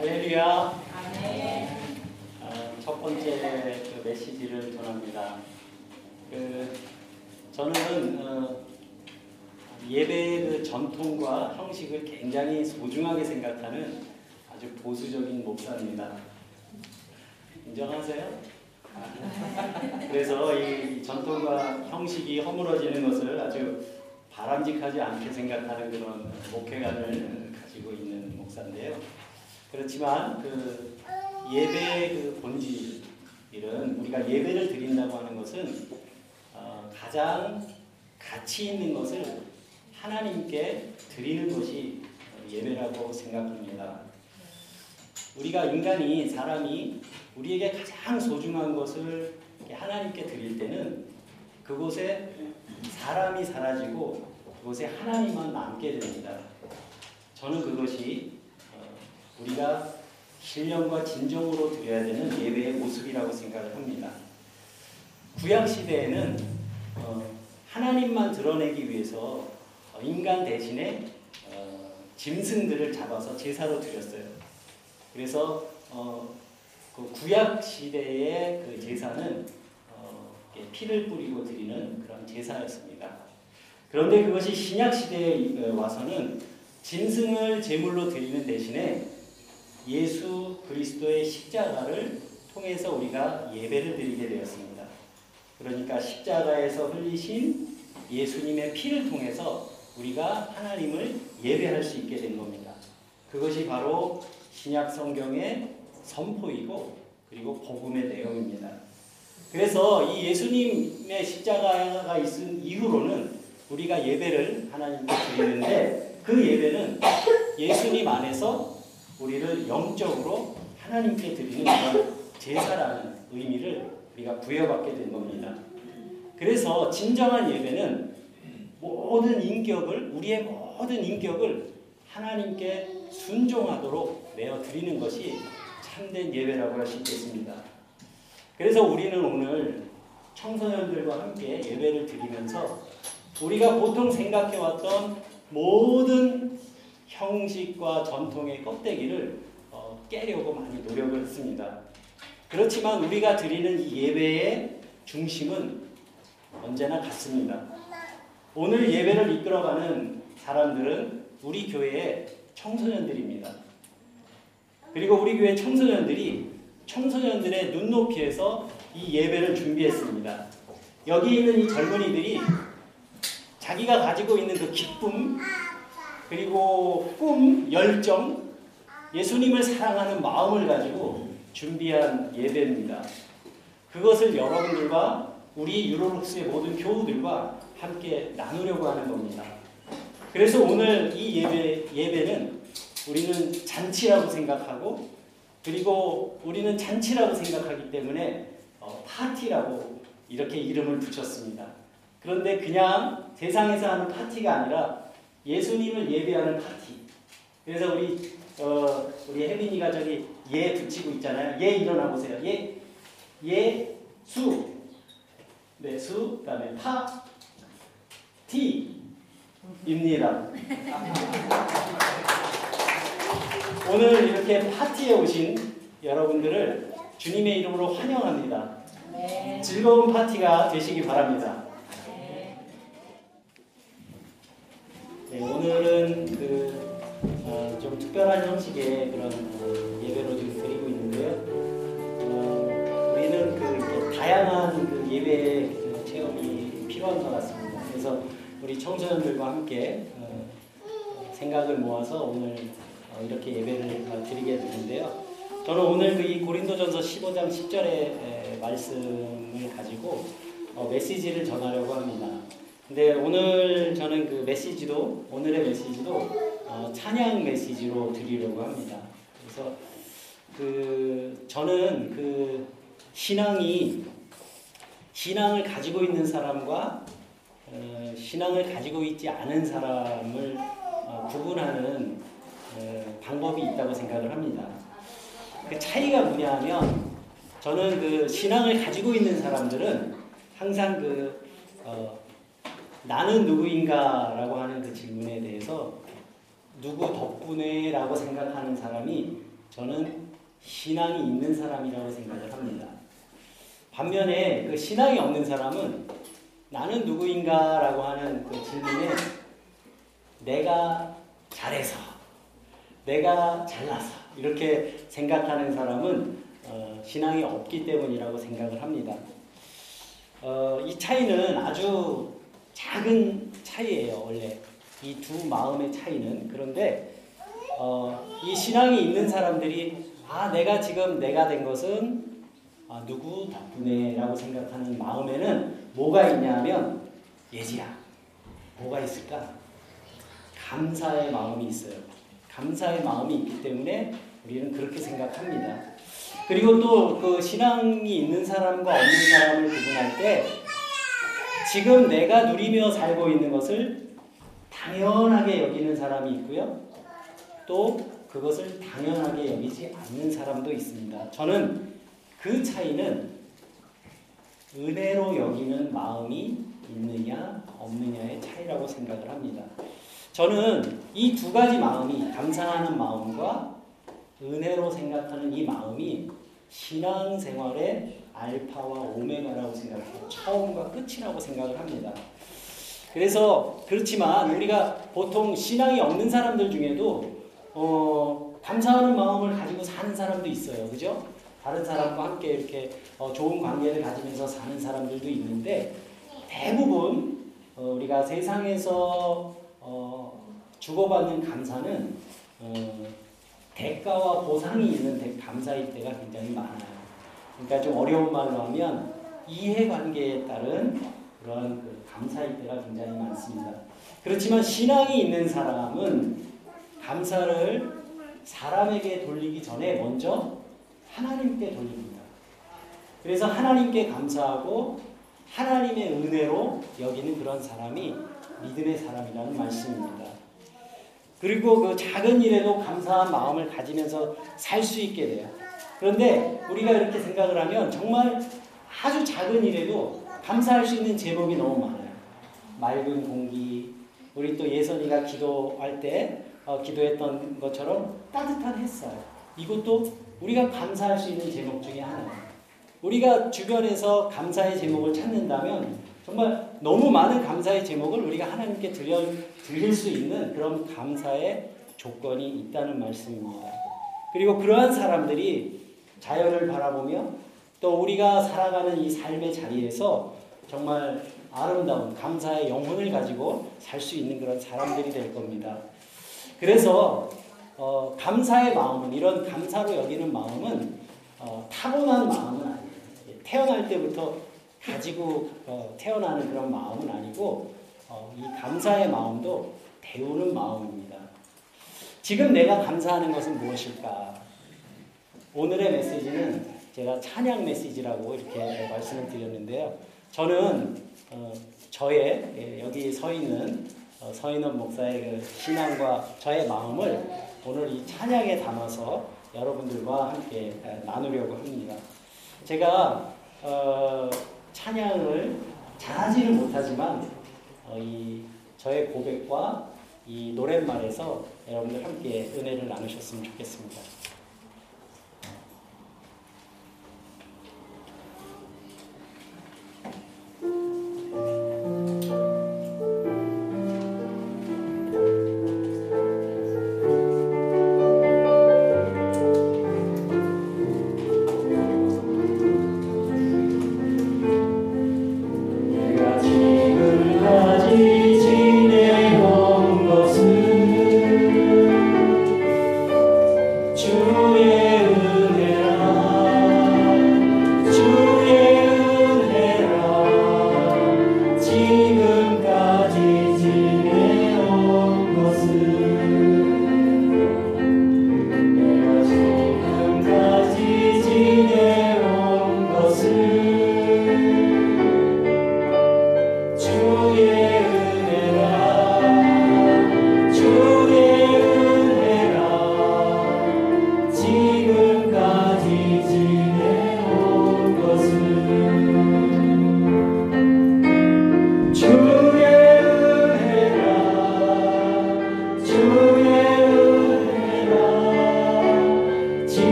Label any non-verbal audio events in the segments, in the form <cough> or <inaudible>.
할렐루야. 어, 첫 번째 그 메시지를 전합니다. 그 저는 어, 예배의 그 전통과 형식을 굉장히 소중하게 생각하는 아주 보수적인 목사입니다. 인정하세요? 아, 그래서 이 전통과 형식이 허물어지는 것을 아주 바람직하지 않게 생각하는 그런 목회관을 가지고 있는 목사인데요. 그렇지만 그 예배의 그 본질은 우리가 예배를 드린다고 하는 것은 어, 가장 가치 있는 것을 하나님께 드리는 것이 예배라고 생각합니다. 우리가 인간이 사람이 우리에게 가장 소중한 것을 하나님께 드릴 때는 그곳에 사람이 사라지고 그곳에 하나님만 남게 됩니다. 저는 그것이 우리가 신령과 진정으로 드려야 되는 예배의 모습이라고 생각을 합니다. 구약 시대에는 하나님만 드러내기 위해서 인간 대신에 짐승들을 잡아서 제사로 드렸어요. 그래서 그 구약 시대의 그 제사는 피를 뿌리고 드리는 그런 제사였습니다. 그런데 그것이 신약 시대에 와서는 짐승을 제물로 드리는 대신에 예수 그리스도의 십자가를 통해서 우리가 예배를 드리게 되었습니다. 그러니까 십자가에서 흘리신 예수님의 피를 통해서 우리가 하나님을 예배할 수 있게 된 겁니다. 그것이 바로 신약 성경의 선포이고 그리고 복음의 내용입니다. 그래서 이 예수님의 십자가가 있은 이후로는 우리가 예배를 하나님께 드리는데 그 예배는 예수님 안에서 우리를 영적으로 하나님께 드리는 그런 제사라는 의미를 우리가 부여받게 된 겁니다. 그래서 진정한 예배는 모든 인격을 우리의 모든 인격을 하나님께 순종하도록 내어 드리는 것이 참된 예배라고 할 수 있겠습니다. 그래서 우리는 오늘 청소년들과 함께 예배를 드리면서 우리가 보통 생각해왔던 모든 형식과 전통의 껍데기를 어, 깨려고 많이 노력을 했습니다. 그렇지만 우리가 드리는 이 예배의 중심은 언제나 같습니다. 오늘 예배를 이끌어가는 사람들은 우리 교회의 청소년들입니다. 그리고 우리 교회 청소년들이 청소년들의 눈높이에서 이 예배를 준비했습니다. 여기 있는 이 젊은이들이 자기가 가지고 있는 그 기쁨, 그리고 꿈, 열정, 예수님을 사랑하는 마음을 가지고 준비한 예배입니다. 그것을 여러분들과 우리 유로룩스의 모든 교우들과 함께 나누려고 하는 겁니다. 그래서 오늘 이 예배, 예배는 우리는 잔치라고 생각하고 그리고 우리는 잔치라고 생각하기 때문에 어, 파티라고 이렇게 이름을 붙였습니다. 그런데 그냥 세상에서 하는 파티가 아니라 예수님을 예배하는 파티. 그래서 우리 어, 우리 혜민이가 저기 예 붙이고 있잖아요. 예 일어나 보세요. 예, 예, 수, 네, 수, 그 다음에 파, 티, 입니다. 오늘 이렇게 파티에 오신 여러분들을 주님의 이름으로 환영합니다. 네. 즐거운 파티가 되시기 바랍니다. 오늘은 그, 어, 좀 특별한 형식의 그런 어, 예배로 지금 드리고 있는데요. 어, 우리는 그 다양한 그 예배 그 체험이 필요한 것 같습니다. 그래서 우리 청소년들과 함께 어, 생각을 모아서 오늘 어, 이렇게 예배를 드리게 되는데요. 저는 오늘 그 이 고린도전서 15장 10절의 말씀을 가지고 어, 메시지를 전하려고 합니다. 근데 오늘 저는 그 메시지도 오늘의 메시지도 어, 찬양 메시지로 드리려고 합니다. 그래서 그 저는 그 신앙이 신앙을 가지고 있는 사람과 어, 신앙을 가지고 있지 않은 사람을 어, 구분하는 어, 방법이 있다고 생각을 합니다. 그 차이가 뭐냐면 저는 그 신앙을 가지고 있는 사람들은 항상 그 어, 나는 누구인가 라고 하는 그 질문에 대해서 누구 덕분에 라고 생각하는 사람이 저는 신앙이 있는 사람이라고 생각을 합니다. 반면에 그 신앙이 없는 사람은 나는 누구인가 라고 하는 그 질문에 내가 잘해서, 내가 잘나서 이렇게 생각하는 사람은 어, 신앙이 없기 때문이라고 생각을 합니다. 어, 이 차이는 아주 작은 차이예요, 원래. 이 두 마음의 차이는. 그런데 어, 이 신앙이 있는 사람들이 아, 내가 지금 내가 된 것은 아, 누구 덕분에라고 생각하는 마음에는 뭐가 있냐면 예지야. 뭐가 있을까? 감사의 마음이 있어요. 감사의 마음이 있기 때문에 우리는 그렇게 생각합니다. 그리고 또 그 신앙이 있는 사람과 없는 사람을 구분할 때 지금 내가 누리며 살고 있는 것을 당연하게 여기는 사람이 있고요. 또 그것을 당연하게 여기지 않는 사람도 있습니다. 저는 그 차이는 은혜로 여기는 마음이 있느냐 없느냐의 차이라고 생각을 합니다. 저는 이 두 가지 마음이 감사하는 마음과 은혜로 생각하는 이 마음이 신앙생활의 알파와 오메가라고 생각해요. 처음과 끝이라고 생각을 합니다. 그래서 그렇지만 우리가 보통 신앙이 없는 사람들 중에도 어, 감사하는 마음을 가지고 사는 사람도 있어요. 그죠? 다른 사람과 함께 이렇게 어, 좋은 관계를 가지면서 사는 사람들도 있는데 대부분 어, 우리가 세상에서 어, 주고받는 감사는 어, 대가와 보상이 있는 감사일 때가 굉장히 많아요. 그러니까 좀 어려운 말로 하면 이해관계에 따른 그런 그 감사일 때가 굉장히 많습니다. 그렇지만 신앙이 있는 사람은 감사를 사람에게 돌리기 전에 먼저 하나님께 돌립니다. 그래서 하나님께 감사하고 하나님의 은혜로 여기는 그런 사람이 믿음의 사람이라는 말씀입니다. 그리고 그 작은 일에도 감사한 마음을 가지면서 살 수 있게 돼요. 그런데 우리가 이렇게 생각을 하면 정말 아주 작은 일에도 감사할 수 있는 제목이 너무 많아요. 맑은 공기, 우리 또 예선이가 기도할 때 어, 기도했던 것처럼 따뜻한 햇살. 이것도 우리가 감사할 수 있는 제목 중에 하나예요. 우리가 주변에서 감사의 제목을 찾는다면 정말 너무 많은 감사의 제목을 우리가 하나님께 드려, 드릴 수 있는 그런 감사의 조건이 있다는 말씀입니다. 그리고 그러한 사람들이 자연을 바라보며 또 우리가 살아가는 이 삶의 자리에서 정말 아름다운 감사의 영혼을 가지고 살 수 있는 그런 사람들이 될 겁니다. 그래서 어, 감사의 마음은 이런 감사로 여기는 마음은 어, 타고난 마음은 아니에요. 태어날 때부터 가지고 어, 태어나는 그런 마음은 아니고 어, 이 감사의 마음도 배우는 마음입니다. 지금 내가 감사하는 것은 무엇일까? 오늘의 메시지는 제가 찬양 메시지라고 이렇게 말씀을 드렸는데요. 저는 어, 저의 예, 여기 서 있는 어, 서인원 목사의 그 신앙과 저의 마음을 오늘 이 찬양에 담아서 여러분들과 함께 나누려고 합니다. 제가 어, 찬양을 잘하지는 못하지만 어, 이 저의 고백과 이 노랫말에서 여러분들 함께 은혜를 나누셨으면 좋겠습니다.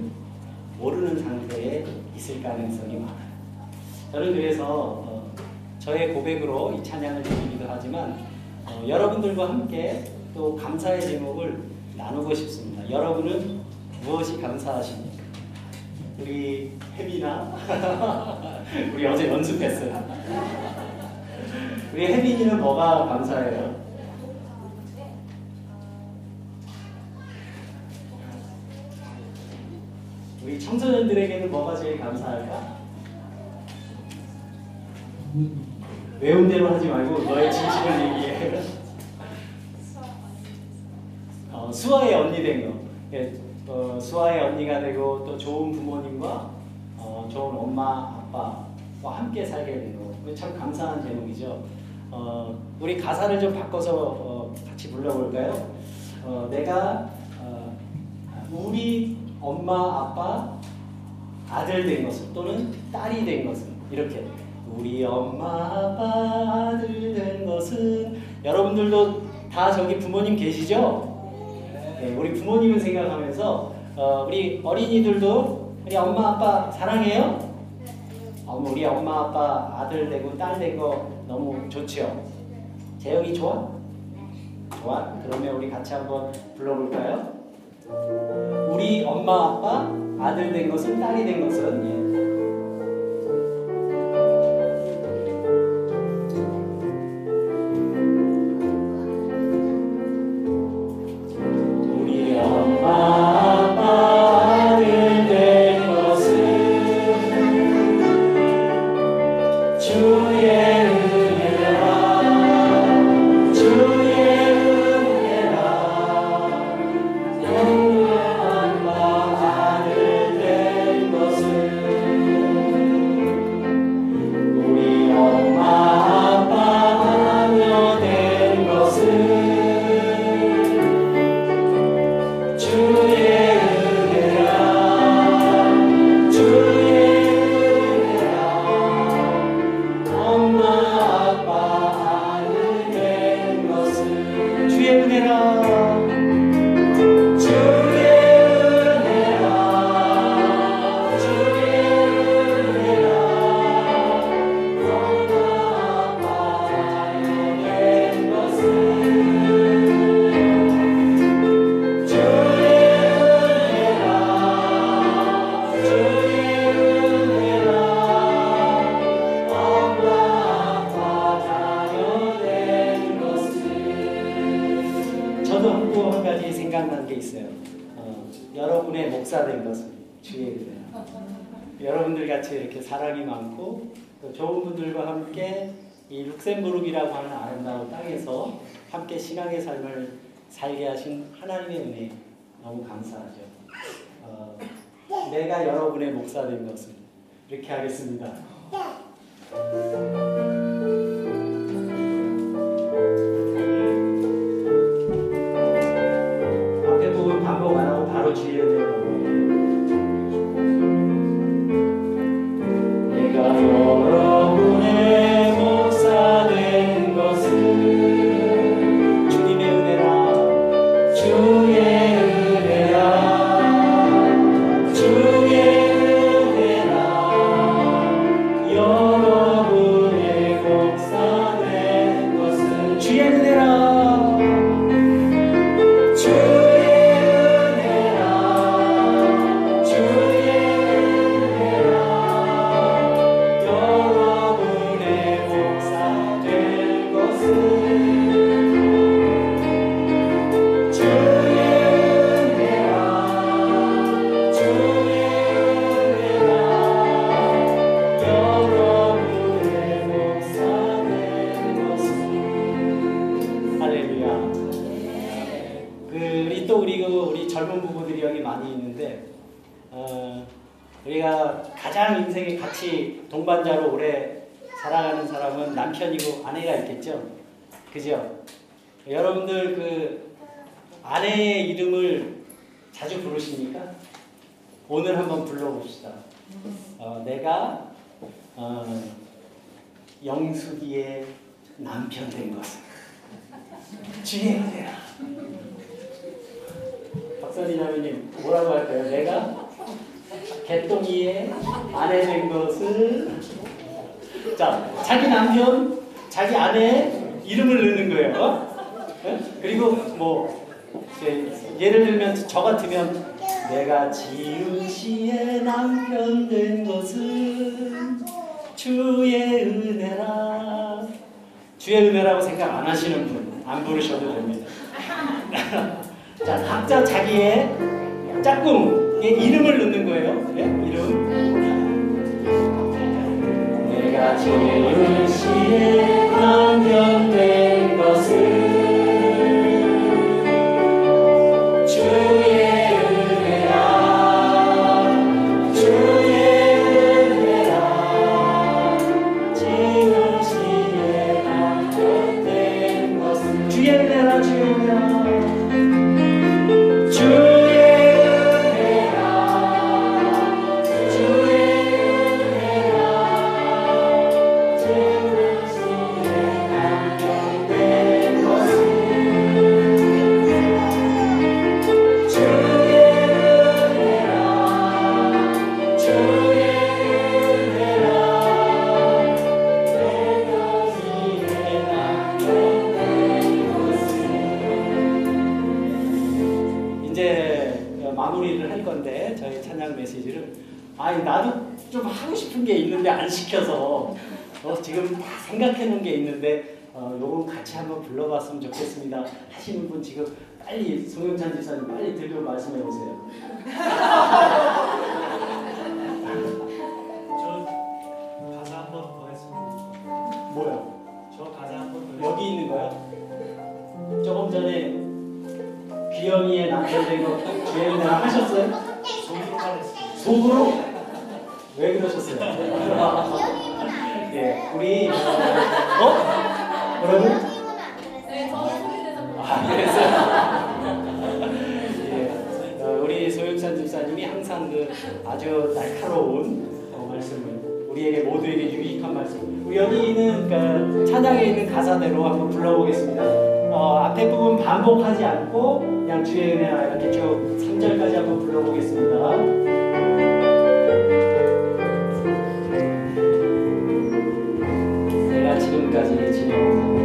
하나님을 모르는 상태에 있을 가능성이 많아요. 저는 그래서 어, 저의 고백으로 이 찬양을 드리기도 하지만 어, 여러분들과 함께 또 감사의 제목을 나누고 싶습니다. 여러분은 무엇이 감사하십니까? 우리 혜빈아, <laughs> 우리 어제 연습했어요. 우리 혜빈이는 뭐가 감사해요? 우리 청소년들에게는 뭐가 제일 감사할까? 외운 대로 하지 말고 너의 진심을 얘기해. 어, 수아의 언니 된 거. 예, 어, 수아의 언니가 되고 또 좋은 부모님과 어, 좋은 엄마 아빠와 함께 살게 된 거. 참 감사한 제목이죠. 어, 우리 가사를 좀 바꿔서 어, 같이 불러볼까요? 어, 내가 어, 우리 엄마 아빠 아들 된 것은 또는 딸이 된 것은 이렇게 우리 엄마 아빠 아들 된 것은 여러분들도 다 저기 부모님 계시죠? 네, 우리 부모님을 생각하면서 어, 우리 어린이들도 우리 엄마 아빠 사랑해요? 어, 우리 엄마 아빠 아들 되고 딸 되고 너무 좋죠? 재영이 좋아? 좋아? 그러면 우리 같이 한번 불러볼까요? 우리 엄마 아빠 아들 된 것은 딸이 된 것은 있어요. 어, 여러분의 목사 된 것은 주의 은혜. 여러분들 같이 이렇게 사랑이 많고 또 좋은 분들과 함께 이 룩셈부르크라고 하는 아름다운 땅에서 함께 신앙의 삶을 살게 하신 하나님의 은혜 너무 감사하죠. 어, 내가 여러분의 목사 된 것은 이렇게 하겠습니다. 주의 은혜라. 박선희 자매님 뭐라고 할까요? 내가 개똥이의 아내 된 것을 자 자기 남편 자기 아내 이름을 넣는 거예요. 어? 예? 그리고 뭐 예를 들면 저 같으면 내가 지은 씨의 남편 된 것은 주의 은혜라 주의 은혜라고 생각 안 하시는 분 안 부르셔도 됩니다. <laughs> 자 각자 자기의 짝꿍의 이름을 넣는 거예요. 예? 이름 내가 지은 아니 나도 좀 하고 싶은 게 있는데 안 시켜서 어, 지금 다 생각해 놓은 게 있는데 어, 요건 같이 한번 불러봤으면 좋겠습니다 하시는 분 지금 빨리 송영찬 집사님 빨리 들고 말씀해 보세요. 저 가사 한번 더 했습니다. 뭐요? 저 가사 한번 더. 여기 있는 거요? 조금 전에 귀영이의 남편 된거 주에 은혜 하셨어요? 속으로만 했습니다. 속으로? 왜 그러셨어요? 예, 우리 어? 네, 저 소개돼서 아, 그랬어요? 예, 어, 우리 소영찬 집사님이 항상 그 아주 날카로운 어, 말씀을 우리에게 모두에게 유익한 말씀. 우리 여기 있는 그 찬양에 있는 가사대로 한번 불러보겠습니다. 어, 앞에 부분 반복하지 않고 그냥 주의 은혜라 이렇게 쭉 3절까지 한번 불러보겠습니다. 내가 지금까지 지내온